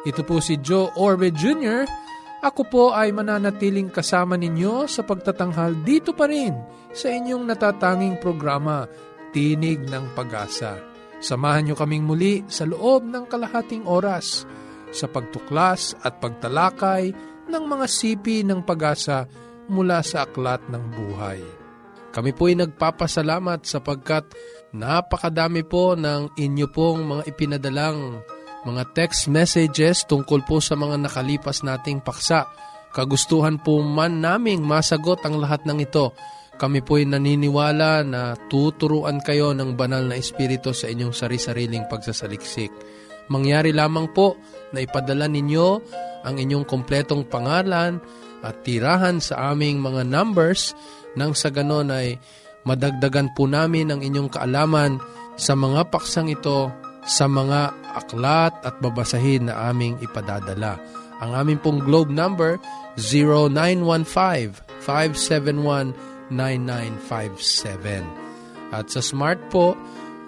Ito po si Joe Orbe Jr., ako po ay mananatiling kasama ninyo sa pagtatanghal dito pa rin sa inyong natatanging programa, Tinig ng Pag-asa. Samahan nyo kaming muli sa loob ng kalahating oras sa pagtuklas at pagtalakay ng mga sipi ng pag-asa mula sa aklat ng buhay. Kami po ay nagpapasalamat sapagkat napakadami po ng inyo pong mga ipinadalang mga text messages tungkol po sa mga nakalipas nating paksa. Kagustuhan po man naming masagot ang lahat ng ito. Kami po'y naniniwala na tuturuan kayo ng banal na espiritu sa inyong sari-sariling pagsasaliksik. Mangyari lamang po na ipadala ninyo ang inyong kompletong pangalan at tirahan sa aming mga numbers nang sa ganon ay madagdagan po namin ang inyong kaalaman sa mga paksang ito sa mga aklat at babasahin na aming ipadadala. Ang aming pong globe number 0915-571-9957. At sa smart po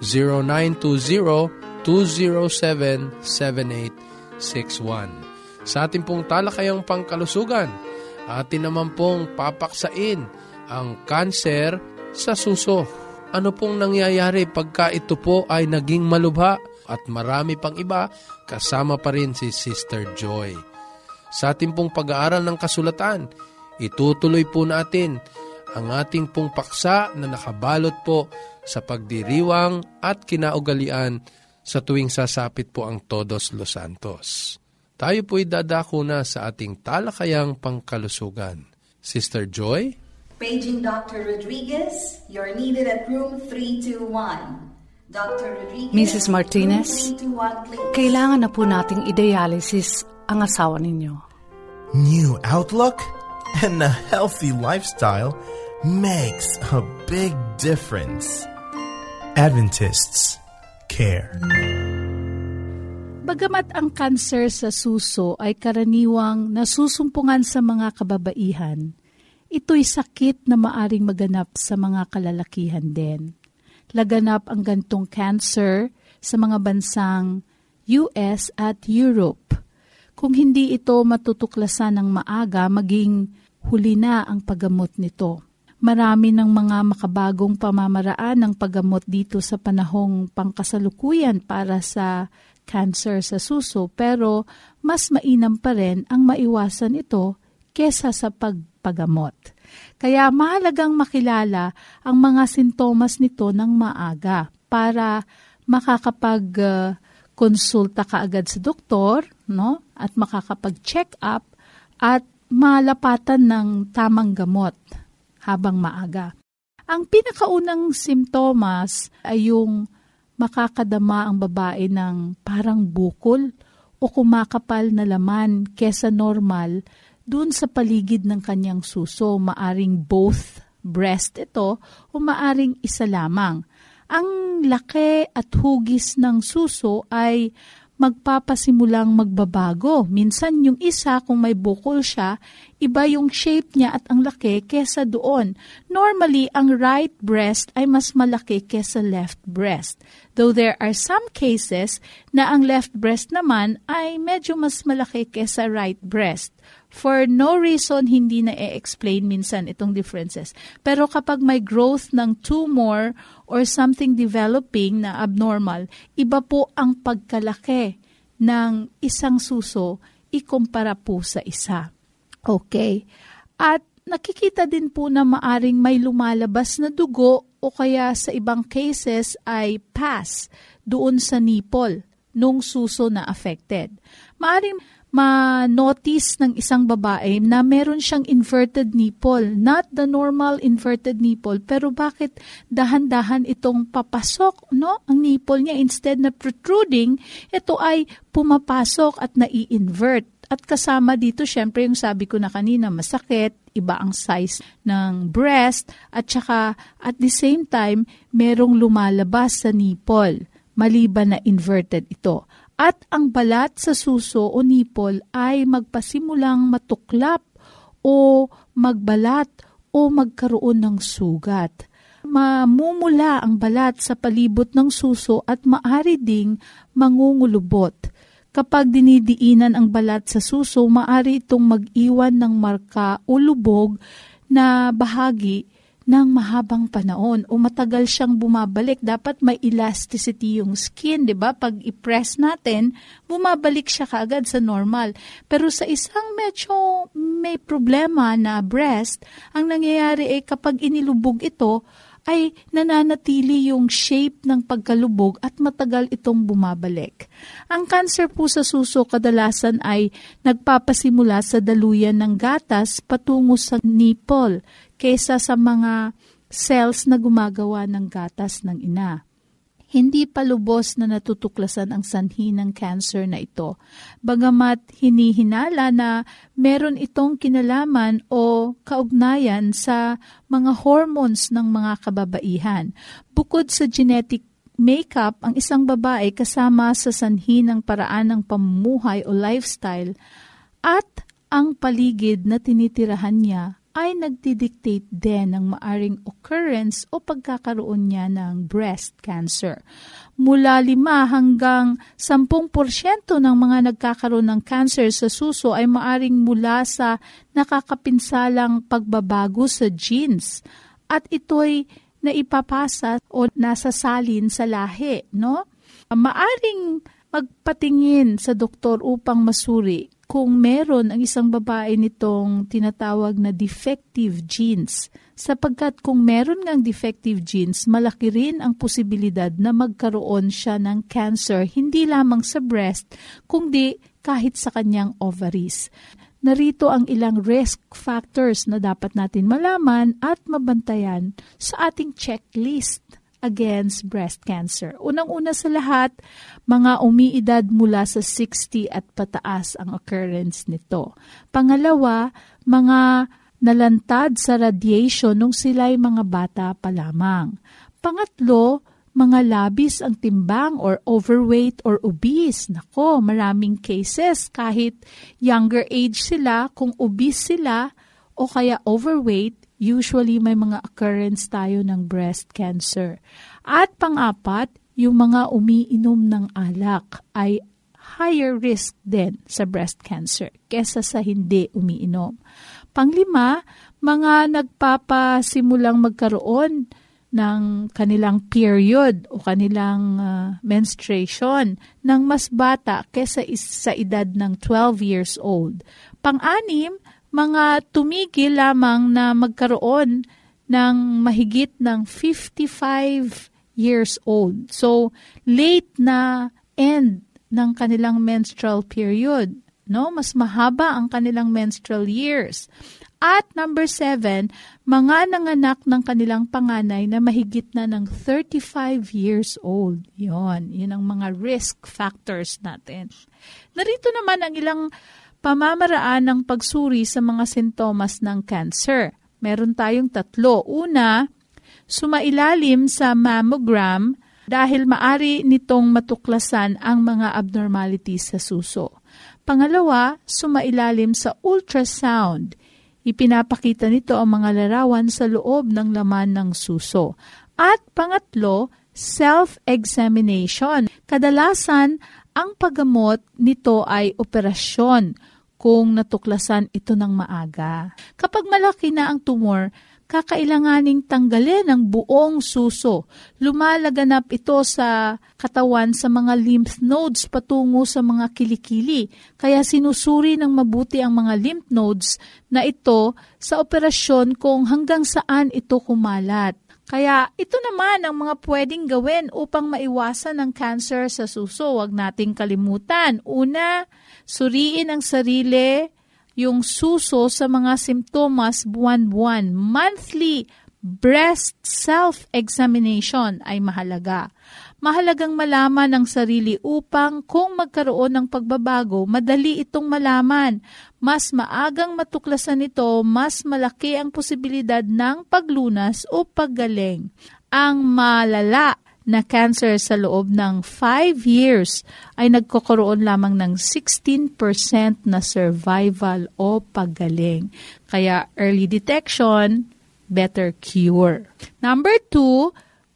0920-207-7861. Sa ating pong talakayang pangkalusugan, atin naman pong papaksain ang kanser sa suso ano pong nangyayari pagka ito po ay naging malubha at marami pang iba kasama pa rin si Sister Joy. Sa ating pong pag-aaral ng kasulatan, itutuloy po natin ang ating pong paksa na nakabalot po sa pagdiriwang at kinaugalian sa tuwing sasapit po ang Todos Los Santos. Tayo po'y dadako na sa ating talakayang pangkalusugan. Sister Joy? Paging Dr. Rodriguez, you're needed at room 321. Mrs. Martinez, kailangan na po nating i-dialysis ang asawa ninyo. New outlook and a healthy lifestyle makes a big difference. Adventists care. Bagamat ang kanser sa suso ay karaniwang nasusumpungan sa mga kababaihan, Ito'y sakit na maaring maganap sa mga kalalakihan din. Laganap ang gantong cancer sa mga bansang US at Europe. Kung hindi ito matutuklasan ng maaga, maging huli na ang paggamot nito. Marami ng mga makabagong pamamaraan ng paggamot dito sa panahong pangkasalukuyan para sa cancer sa suso pero mas mainam pa rin ang maiwasan ito kesa sa pagpagamot. Kaya mahalagang makilala ang mga sintomas nito ng maaga para makakapag-konsulta ka agad sa doktor no? at makakapag-check up at malapatan ng tamang gamot habang maaga. Ang pinakaunang simptomas ay yung makakadama ang babae ng parang bukol o kumakapal na laman kesa normal dun sa paligid ng kanyang suso. Maaring both breast ito o maaring isa lamang. Ang laki at hugis ng suso ay magpapasimulang magbabago. Minsan yung isa, kung may bukol siya, iba yung shape niya at ang laki kesa doon. Normally, ang right breast ay mas malaki kesa left breast. Though there are some cases na ang left breast naman ay medyo mas malaki kesa right breast. For no reason, hindi na e-explain minsan itong differences. Pero kapag may growth ng tumor or something developing na abnormal, iba po ang pagkalaki ng isang suso ikumpara po sa isa. Okay. At nakikita din po na maaring may lumalabas na dugo o kaya sa ibang cases ay pass doon sa nipple nung suso na affected. Maaring ma-notice ng isang babae na meron siyang inverted nipple. Not the normal inverted nipple, pero bakit dahan-dahan itong papasok, no? Ang nipple niya, instead na protruding, ito ay pumapasok at nai-invert At kasama dito, syempre, yung sabi ko na kanina, masakit, iba ang size ng breast, at saka at the same time, merong lumalabas sa nipple, maliban na inverted ito. At ang balat sa suso o nipple ay magpasimulang matuklap o magbalat o magkaroon ng sugat mamumula ang balat sa palibot ng suso at maari ding mangungulubot. Kapag dinidiinan ang balat sa suso, maari itong mag-iwan ng marka o lubog na bahagi ng mahabang panahon o matagal siyang bumabalik. Dapat may elasticity yung skin, di ba? Pag i-press natin, bumabalik siya kaagad sa normal. Pero sa isang medyo may problema na breast, ang nangyayari ay kapag inilubog ito, ay nananatili yung shape ng pagkalubog at matagal itong bumabalik. Ang cancer po sa suso kadalasan ay nagpapasimula sa daluyan ng gatas patungo sa nipple kaysa sa mga cells na gumagawa ng gatas ng ina hindi pa lubos na natutuklasan ang sanhi ng cancer na ito. Bagamat hinihinala na meron itong kinalaman o kaugnayan sa mga hormones ng mga kababaihan. Bukod sa genetic makeup, ang isang babae kasama sa sanhi ng paraan ng pamumuhay o lifestyle at ang paligid na tinitirahan niya ay nagdidictate din ng maaring occurrence o pagkakaroon niya ng breast cancer. Mula 5 hanggang 10% ng mga nagkakaroon ng cancer sa suso ay maaring mula sa nakakapinsalang pagbabago sa genes at ito'y naipapasa o nasasalin sa lahi, no? Maaring magpatingin sa doktor upang masuri kung meron ang isang babae nitong tinatawag na defective genes. Sapagkat kung meron ngang defective genes, malaki rin ang posibilidad na magkaroon siya ng cancer hindi lamang sa breast, kundi kahit sa kanyang ovaries. Narito ang ilang risk factors na dapat natin malaman at mabantayan sa ating checklist against breast cancer. Unang-una sa lahat, mga umiidad mula sa 60 at pataas ang occurrence nito. Pangalawa, mga nalantad sa radiation nung sila'y mga bata pa lamang. Pangatlo, mga labis ang timbang or overweight or obese. Nako, maraming cases kahit younger age sila, kung obese sila o kaya overweight, usually may mga occurrence tayo ng breast cancer. At pang-apat, yung mga umiinom ng alak ay higher risk din sa breast cancer kesa sa hindi umiinom. Panglima, mga nagpapasimulang magkaroon ng kanilang period o kanilang uh, menstruation ng mas bata kesa sa edad ng 12 years old. Pang-anim, mga tumigil lamang na magkaroon ng mahigit ng 55 years old. So, late na end ng kanilang menstrual period. No? Mas mahaba ang kanilang menstrual years. At number seven, mga nanganak ng kanilang panganay na mahigit na ng 35 years old. Yon, yun ang mga risk factors natin. Narito naman ang ilang pamamaraan ng pagsuri sa mga sintomas ng cancer. Meron tayong tatlo. Una, sumailalim sa mammogram dahil maari nitong matuklasan ang mga abnormalities sa suso. Pangalawa, sumailalim sa ultrasound. Ipinapakita nito ang mga larawan sa loob ng laman ng suso. At pangatlo, self-examination. Kadalasan, ang paggamot nito ay operasyon kung natuklasan ito ng maaga. Kapag malaki na ang tumor, kakailanganing tanggalin ang buong suso. Lumalaganap ito sa katawan sa mga lymph nodes patungo sa mga kilikili. Kaya sinusuri ng mabuti ang mga lymph nodes na ito sa operasyon kung hanggang saan ito kumalat. Kaya ito naman ang mga pwedeng gawin upang maiwasan ang cancer sa suso. Huwag nating kalimutan. Una, suriin ang sarili, yung suso sa mga simptomas buwan-buwan. Monthly breast self-examination ay mahalaga. Mahalagang malaman ang sarili upang kung magkaroon ng pagbabago, madali itong malaman. Mas maagang matuklasan ito, mas malaki ang posibilidad ng paglunas o paggaling. Ang malala na cancer sa loob ng 5 years ay nagkakaroon lamang ng 16% na survival o paggaling. Kaya early detection, better cure. Number two,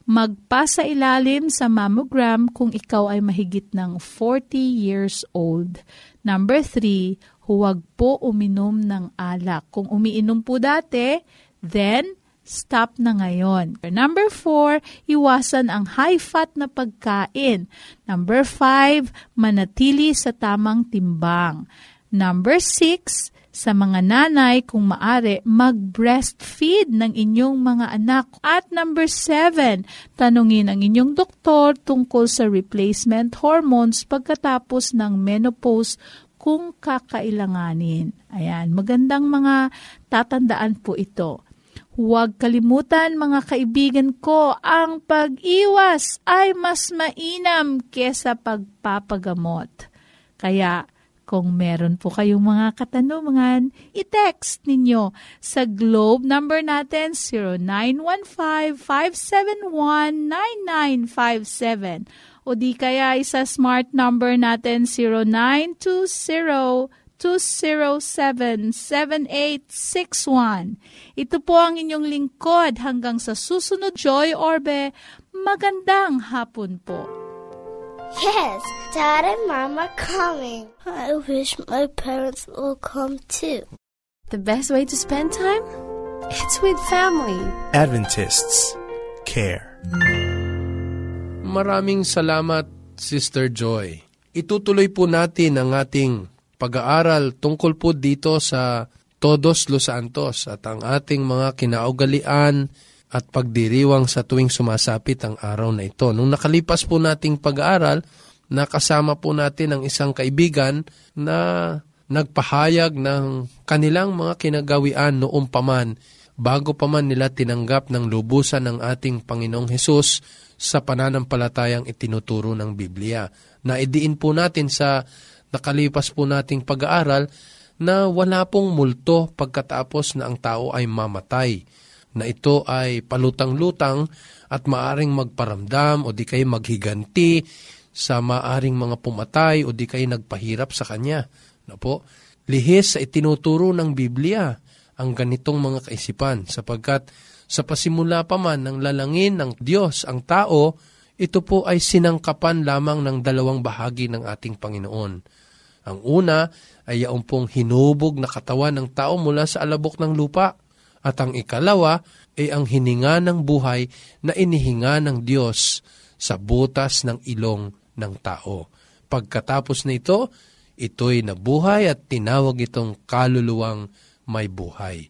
magpasa ilalim sa mammogram kung ikaw ay mahigit ng 40 years old. Number three, huwag po uminom ng alak. Kung umiinom po dati, then stop na ngayon. Number four, iwasan ang high-fat na pagkain. Number five, manatili sa tamang timbang. Number six, sa mga nanay kung maari mag-breastfeed ng inyong mga anak. At number seven, tanungin ang inyong doktor tungkol sa replacement hormones pagkatapos ng menopause kung kakailanganin. Ayan, magandang mga tatandaan po ito. Huwag kalimutan mga kaibigan ko, ang pag-iwas ay mas mainam kesa pagpapagamot. Kaya kung meron po kayong mga katanungan, i-text ninyo sa Globe number natin 0915-571-9957 o di kaya sa smart number natin 0920-207-7861. Ito po ang inyong lingkod hanggang sa susunod Joy Orbe. Magandang hapon po. Yes, Dad and Mom are coming. I wish my parents will come too. The best way to spend time? It's with family. Adventists care. Maraming salamat, Sister Joy. Itutuloy po natin ang ating pag-aaral tungkol po dito sa Todos Los Santos at ang ating mga kinaugalian at pagdiriwang sa tuwing sumasapit ang araw na ito. Nung nakalipas po nating pag-aaral, nakasama po natin ang isang kaibigan na nagpahayag ng kanilang mga kinagawian noong paman bago pa man nila tinanggap ng lubusan ng ating Panginoong Hesus sa pananampalatayang itinuturo ng Biblia. Naidiin po natin sa nakalipas po nating pag-aaral na wala pong multo pagkatapos na ang tao ay mamatay na ito ay palutang-lutang at maaring magparamdam o di kay maghiganti sa maaring mga pumatay o di kay nagpahirap sa kanya. Na po, lihis sa itinuturo ng Biblia ang ganitong mga kaisipan sapagkat sa pasimula pa man ng lalangin ng Diyos ang tao, ito po ay sinangkapan lamang ng dalawang bahagi ng ating Panginoon. Ang una ay yaong pong hinubog na katawan ng tao mula sa alabok ng lupa at ang ikalawa ay ang hininga ng buhay na inihinga ng Diyos sa butas ng ilong ng tao. Pagkatapos na ito, ito'y nabuhay at tinawag itong kaluluwang may buhay.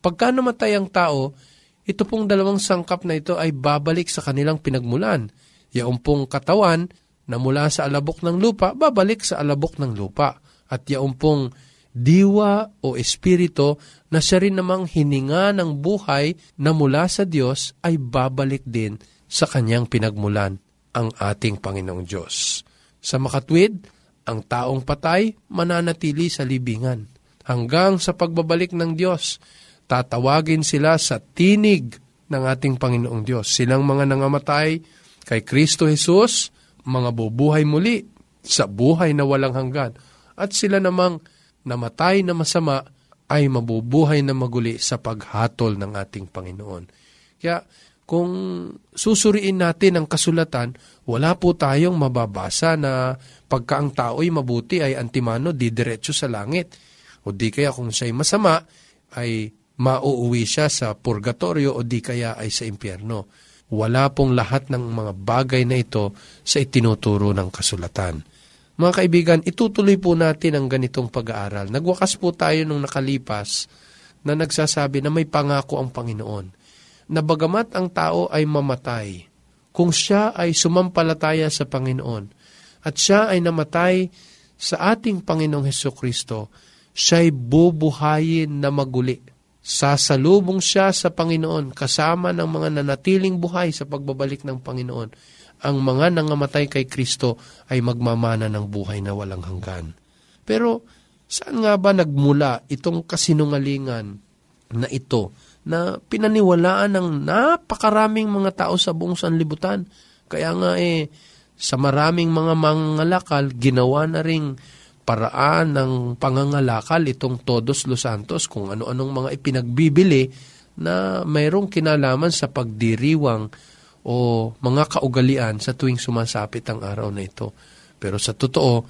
Pagka namatay ang tao, ito pong dalawang sangkap na ito ay babalik sa kanilang pinagmulan. Yaong pong katawan na mula sa alabok ng lupa, babalik sa alabok ng lupa. At yaong diwa o espiritu na siya rin namang hininga ng buhay na mula sa Diyos ay babalik din sa kanyang pinagmulan ang ating Panginoong Diyos. Sa makatwid, ang taong patay mananatili sa libingan. Hanggang sa pagbabalik ng Diyos, tatawagin sila sa tinig ng ating Panginoong Diyos. Silang mga nangamatay kay Kristo Jesus, mga bubuhay muli sa buhay na walang hanggan. At sila namang namatay na masama ay mabubuhay na maguli sa paghatol ng ating Panginoon. Kaya kung susuriin natin ang kasulatan, wala po tayong mababasa na pagka ang tao'y mabuti ay antimano didiretso sa langit. O di kaya kung siya'y masama, ay mauuwi siya sa purgatorio o di kaya ay sa impyerno. Wala pong lahat ng mga bagay na ito sa itinuturo ng kasulatan. Mga kaibigan, itutuloy po natin ang ganitong pag-aaral. Nagwakas po tayo nung nakalipas na nagsasabi na may pangako ang Panginoon na bagamat ang tao ay mamatay, kung siya ay sumampalataya sa Panginoon at siya ay namatay sa ating Panginoong Heso Kristo, siya'y bubuhayin na maguli sasalubong siya sa Panginoon kasama ng mga nanatiling buhay sa pagbabalik ng Panginoon. Ang mga nangamatay kay Kristo ay magmamana ng buhay na walang hanggan. Pero saan nga ba nagmula itong kasinungalingan na ito na pinaniwalaan ng napakaraming mga tao sa buong sanlibutan? Kaya nga eh, sa maraming mga mangangalakal, ginawa na ring paraan ng pangangalakal itong Todos Los Santos kung ano-anong mga ipinagbibili na mayroong kinalaman sa pagdiriwang o mga kaugalian sa tuwing sumasapit ang araw na ito. Pero sa totoo,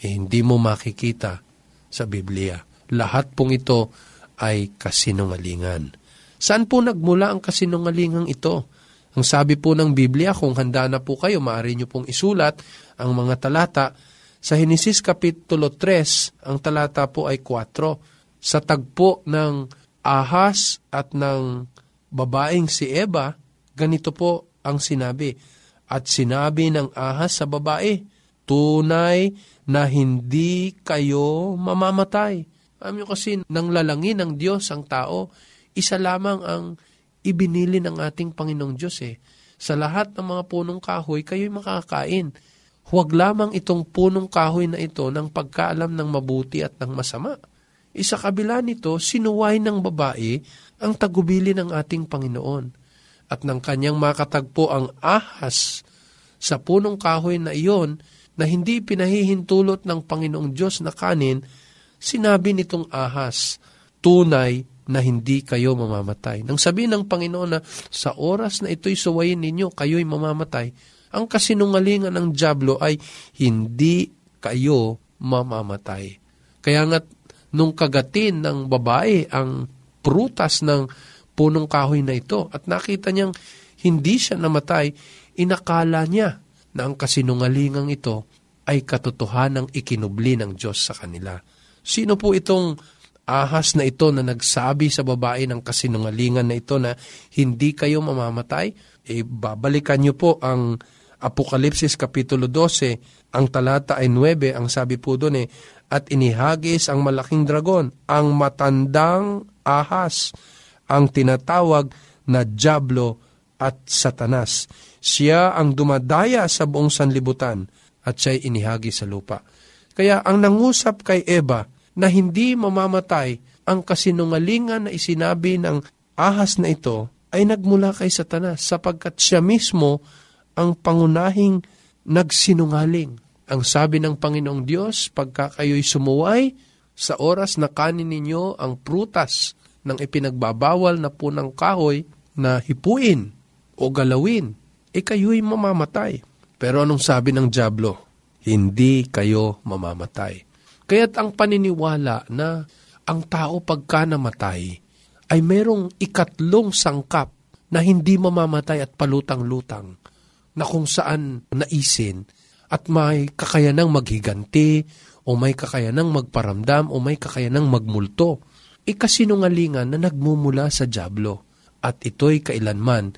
eh, hindi mo makikita sa Biblia. Lahat pong ito ay kasinungalingan. Saan po nagmula ang kasinungalingang ito? Ang sabi po ng Biblia, kung handa na po kayo, maaari nyo pong isulat ang mga talata sa Henesis Kapitulo 3, ang talata po ay 4. Sa tagpo ng ahas at ng babaeng si Eva, ganito po ang sinabi. At sinabi ng ahas sa babae, tunay na hindi kayo mamamatay. Alam nyo kasi, nang lalangin ng Diyos ang tao, isa lamang ang ibinili ng ating Panginoong Diyos eh. Sa lahat ng mga punong kahoy, kayo'y makakain Huwag lamang itong punong kahoy na ito ng pagkaalam ng mabuti at ng masama. Isa kabila nito, sinuway ng babae ang tagubili ng ating Panginoon. At nang kanyang makatagpo ang ahas sa punong kahoy na iyon na hindi pinahihintulot ng Panginoong Diyos na kanin, sinabi nitong ahas, tunay na hindi kayo mamamatay. Nang sabi ng Panginoon na sa oras na ito'y suwayin ninyo, kayo'y mamamatay, ang kasinungalingan ng Diablo ay hindi kayo mamamatay. Kaya nga nung kagatin ng babae ang prutas ng punong kahoy na ito at nakita niyang hindi siya namatay, inakala niya na ang kasinungalingang ito ay katotohanang ikinubli ng Diyos sa kanila. Sino po itong ahas na ito na nagsabi sa babae ng kasinungalingan na ito na hindi kayo mamamatay? E babalikan niyo po ang Apokalipsis Kapitulo 12, ang talata ay 9, ang sabi po doon eh, at inihagis ang malaking dragon, ang matandang ahas, ang tinatawag na Diablo at Satanas. Siya ang dumadaya sa buong sanlibutan at siya'y inihagi sa lupa. Kaya ang nangusap kay Eva na hindi mamamatay ang kasinungalingan na isinabi ng ahas na ito ay nagmula kay Satanas sapagkat siya mismo ang pangunahing nagsinungaling. Ang sabi ng Panginoong Diyos, pagka kayo'y sumuway, sa oras na kanin ninyo ang prutas ng ipinagbabawal na punang kahoy na hipuin o galawin, e kayo'y mamamatay. Pero anong sabi ng Diablo? Hindi kayo mamamatay. Kaya't ang paniniwala na ang tao pagka namatay ay merong ikatlong sangkap na hindi mamamatay at palutang-lutang na kung saan naisin at may kakayanang maghiganti o may kakayanang magparamdam o may kakayanang magmulto. Ikasinungalingan na nagmumula sa Diablo at ito'y kailanman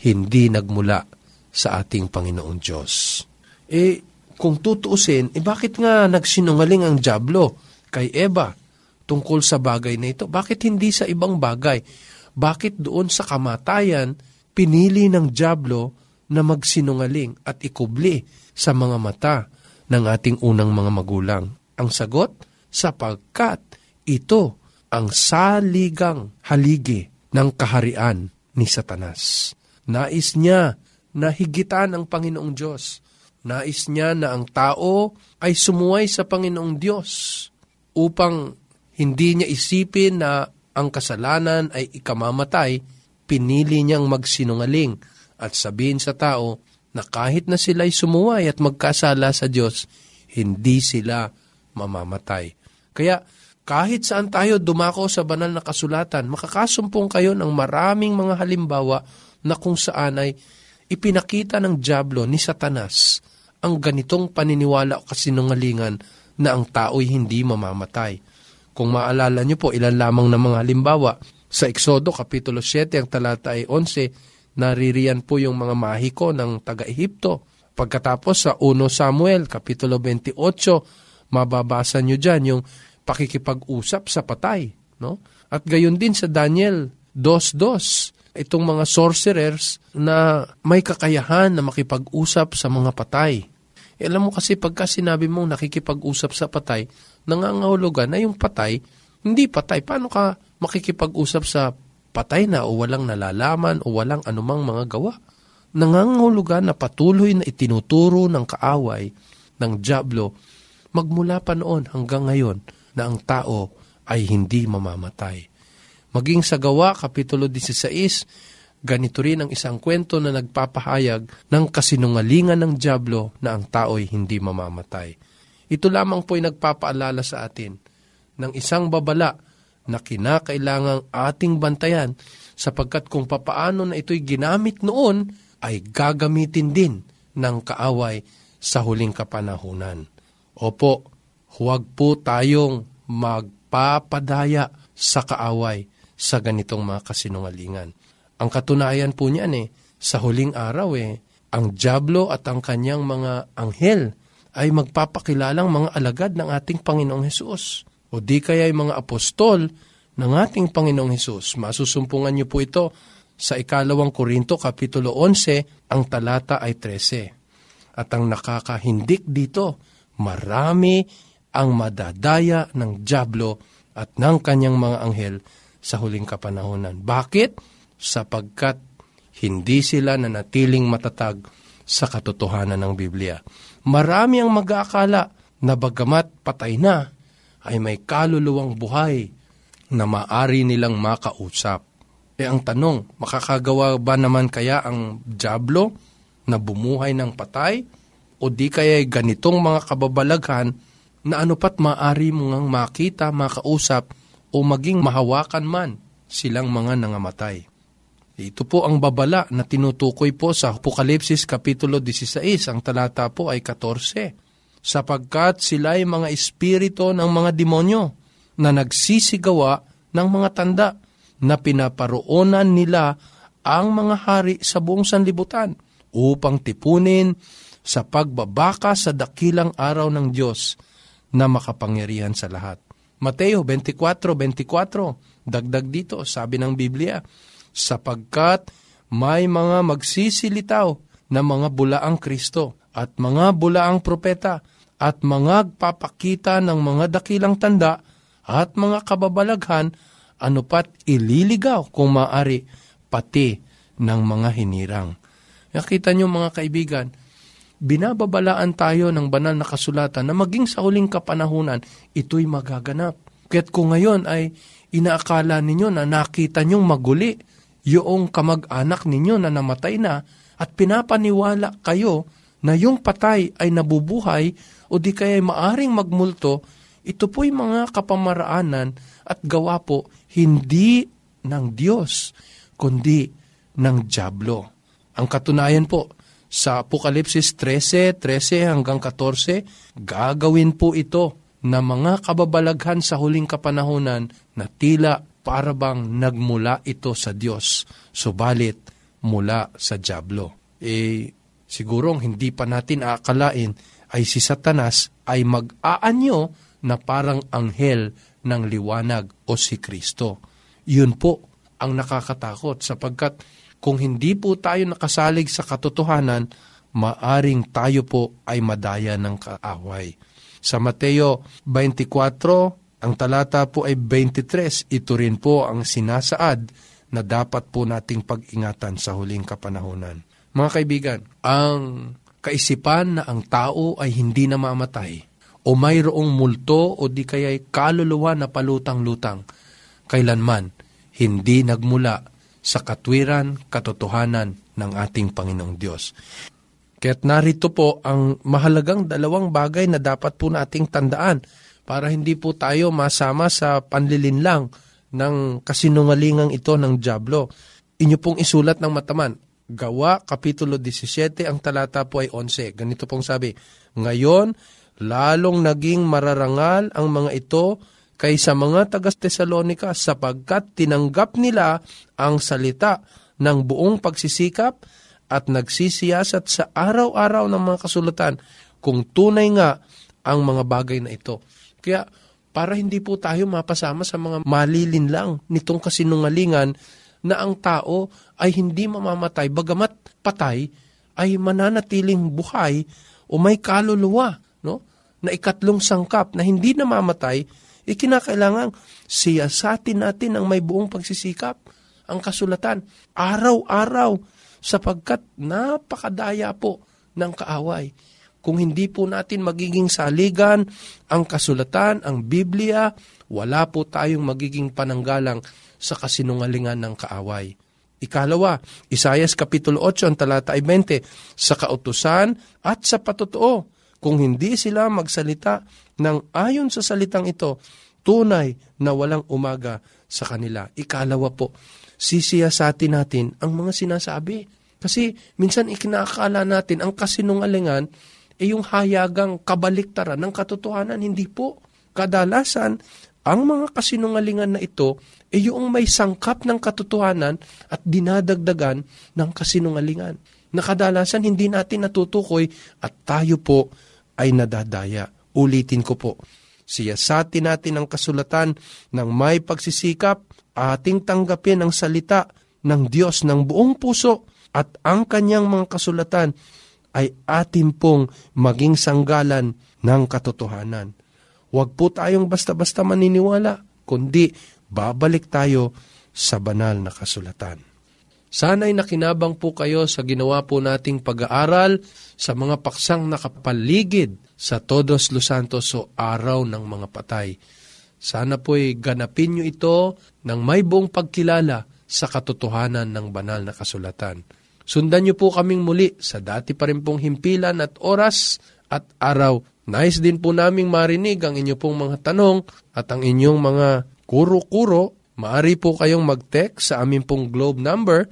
hindi nagmula sa ating Panginoong Diyos. Eh, kung tutuusin, eh bakit nga nagsinungaling ang Diablo kay Eva tungkol sa bagay na ito? Bakit hindi sa ibang bagay? Bakit doon sa kamatayan, pinili ng Diablo na magsinungaling at ikubli sa mga mata ng ating unang mga magulang? Ang sagot, sapagkat ito ang saligang haligi ng kaharian ni Satanas. Nais niya na higitan ang Panginoong Diyos. Nais niya na ang tao ay sumuway sa Panginoong Diyos upang hindi niya isipin na ang kasalanan ay ikamamatay, pinili niyang magsinungaling at sabihin sa tao na kahit na sila'y sumuway at magkasala sa Diyos, hindi sila mamamatay. Kaya kahit saan tayo dumako sa banal na kasulatan, makakasumpong kayo ng maraming mga halimbawa na kung saan ay ipinakita ng Diablo ni Satanas ang ganitong paniniwala o kasinungalingan na ang tao'y hindi mamamatay. Kung maalala niyo po, ilan lamang na mga halimbawa. Sa Eksodo, Kapitulo 7, ang talata ay 11, naririyan po yung mga mahiko ng taga-Ehipto. Pagkatapos sa 1 Samuel, Kapitulo 28, mababasa nyo dyan yung pakikipag-usap sa patay. No? At gayon din sa Daniel 2.2, itong mga sorcerers na may kakayahan na makipag-usap sa mga patay. E alam mo kasi pagka sinabi mong nakikipag-usap sa patay, nangangahulugan na yung patay, hindi patay. Paano ka makikipag-usap sa patay na o walang nalalaman o walang anumang mga gawa? Nangangahulugan na patuloy na itinuturo ng kaaway ng Diablo magmula pa noon hanggang ngayon na ang tao ay hindi mamamatay. Maging sa gawa, Kapitulo 16, ganito rin ang isang kwento na nagpapahayag ng kasinungalingan ng Diablo na ang tao'y hindi mamamatay. Ito lamang po'y nagpapaalala sa atin ng isang babala na kinakailangang ating bantayan sapagkat kung papaano na ito'y ginamit noon ay gagamitin din ng kaaway sa huling kapanahunan. Opo, huwag po tayong magpapadaya sa kaaway sa ganitong mga kasinungalingan. Ang katunayan po niyan eh, sa huling araw eh, ang Diablo at ang kanyang mga anghel ay magpapakilalang mga alagad ng ating Panginoong Hesus. O di kaya ay mga apostol ng ating Panginoong Hesus. Masusumpungan niyo po ito sa ikalawang Korinto, Kapitulo 11, ang talata ay 13. At ang nakakahindik dito, marami ang madadaya ng Diablo at ng kanyang mga anghel sa huling kapanahonan. Bakit? Sapagkat hindi sila nanatiling matatag sa katotohanan ng Biblia. Marami ang mag-aakala na bagamat patay na, ay may kaluluwang buhay na maari nilang makausap. E ang tanong, makakagawa ba naman kaya ang Diablo na bumuhay ng patay? O di kaya ganitong mga kababalaghan na ano pat maari mong makita, makausap o maging mahawakan man silang mga nangamatay. Ito po ang babala na tinutukoy po sa Apokalipsis Kapitulo 16, ang talata po ay 14. Sapagkat sila ay mga espiritu ng mga demonyo na nagsisigawa ng mga tanda na pinaparoonan nila ang mga hari sa buong sanlibutan upang tipunin sa pagbabaka sa dakilang araw ng Diyos na makapangyarihan sa lahat. Mateo 24:24. Dagdag dito, sabi ng Biblia, sapagkat may mga magsisilitaw na mga bulaang Kristo at mga bulaang propeta at mga papakita ng mga dakilang tanda at mga kababalaghan ano pat ililigaw kung maari pati ng mga hinirang. Nakita niyo mga kaibigan, binababalaan tayo ng banal na kasulatan na maging sa huling kapanahunan, ito'y magaganap. Kaya't kung ngayon ay inaakala ninyo na nakita nyong maguli yung kamag-anak ninyo na namatay na at pinapaniwala kayo na yung patay ay nabubuhay o di kaya maaring magmulto, ito po'y mga kapamaraanan at gawa po hindi ng Diyos, kundi ng Diablo. Ang katunayan po, sa Apokalipsis 13, 13 hanggang 14, gagawin po ito na mga kababalaghan sa huling kapanahonan na tila parabang nagmula ito sa Diyos, subalit mula sa Diablo. Eh, sigurong hindi pa natin aakalain ay si Satanas ay mag-aanyo na parang anghel ng liwanag o si Kristo. Yun po ang nakakatakot sapagkat kung hindi po tayo nakasalig sa katotohanan, maaring tayo po ay madaya ng kaaway. Sa Mateo 24, ang talata po ay 23, ito rin po ang sinasaad na dapat po nating pag-ingatan sa huling kapanahonan. Mga kaibigan, ang kaisipan na ang tao ay hindi na mamatay o mayroong multo o di kaya'y kaluluwa na palutang-lutang, kailanman hindi nagmula sa katwiran, katotohanan ng ating Panginoong Diyos. Kaya't narito po ang mahalagang dalawang bagay na dapat po nating tandaan para hindi po tayo masama sa panlilinlang ng kasinungalingang ito ng Diablo. Inyo pong isulat ng mataman. Gawa, Kapitulo 17, ang talata po ay 11. Ganito pong sabi, Ngayon, lalong naging mararangal ang mga ito kaysa mga taga Tesalonika sapagkat tinanggap nila ang salita ng buong pagsisikap at nagsisiyasat sa araw-araw ng mga kasulatan kung tunay nga ang mga bagay na ito. Kaya para hindi po tayo mapasama sa mga malilinlang nitong kasinungalingan na ang tao ay hindi mamamatay bagamat patay ay mananatiling buhay o may kaluluwa no? Na ikatlong sangkap na hindi namamatay ikinakailangan siyasatin natin ang may buong pagsisikap ang kasulatan araw-araw sapagkat napakadaya po ng kaaway kung hindi po natin magiging saligan ang kasulatan, ang Biblia, wala po tayong magiging pananggalang sa kasinungalingan ng kaaway. Ikalawa, Isayas Kapitulo 8, ang talata ay 20, sa kautusan at sa patotoo, kung hindi sila magsalita ng ayon sa salitang ito, tunay na walang umaga sa kanila. Ikalawa po, sisiyasatin natin ang mga sinasabi. Kasi minsan ikinakala natin ang kasinungalingan ay yung hayagang kabaliktaran ng katotohanan. Hindi po. Kadalasan, ang mga kasinungalingan na ito ay yung may sangkap ng katotohanan at dinadagdagan ng kasinungalingan. Na kadalasan hindi natin natutukoy at tayo po ay nadadaya. Ulitin ko po, siyasatin natin ang kasulatan ng may pagsisikap, ating tanggapin ang salita ng Diyos ng buong puso at ang kanyang mga kasulatan ay atin pong maging sanggalan ng katotohanan. Huwag po tayong basta-basta maniniwala, kundi babalik tayo sa banal na kasulatan. Sana'y nakinabang po kayo sa ginawa po nating pag-aaral sa mga paksang nakapaligid sa Todos Los Santos o Araw ng mga Patay. Sana po'y ganapin nyo ito ng may buong pagkilala sa katotohanan ng banal na kasulatan. Sundan niyo po kaming muli sa dati pa rin pong himpilan at oras at araw. Nice din po naming marinig ang inyo pong mga tanong at ang inyong mga kuro-kuro. Maari po kayong mag-text sa aming pong globe number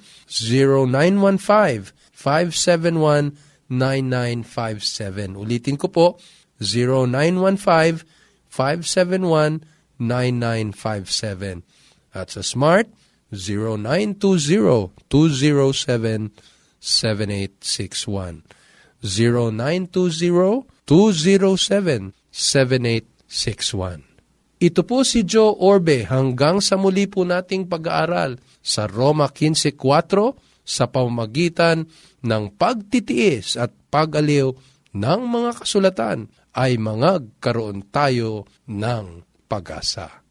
0915-571-9957. Ulitin ko po, 0915-571-9957. At sa smart, 0920-207-7861. 0920-207-7861. Ito po si Joe Orbe hanggang sa muli po nating pag-aaral sa Roma 15.4 sa pamamagitan ng pagtitiis at pag-aliw ng mga kasulatan ay mga karoon tayo ng pag-asa.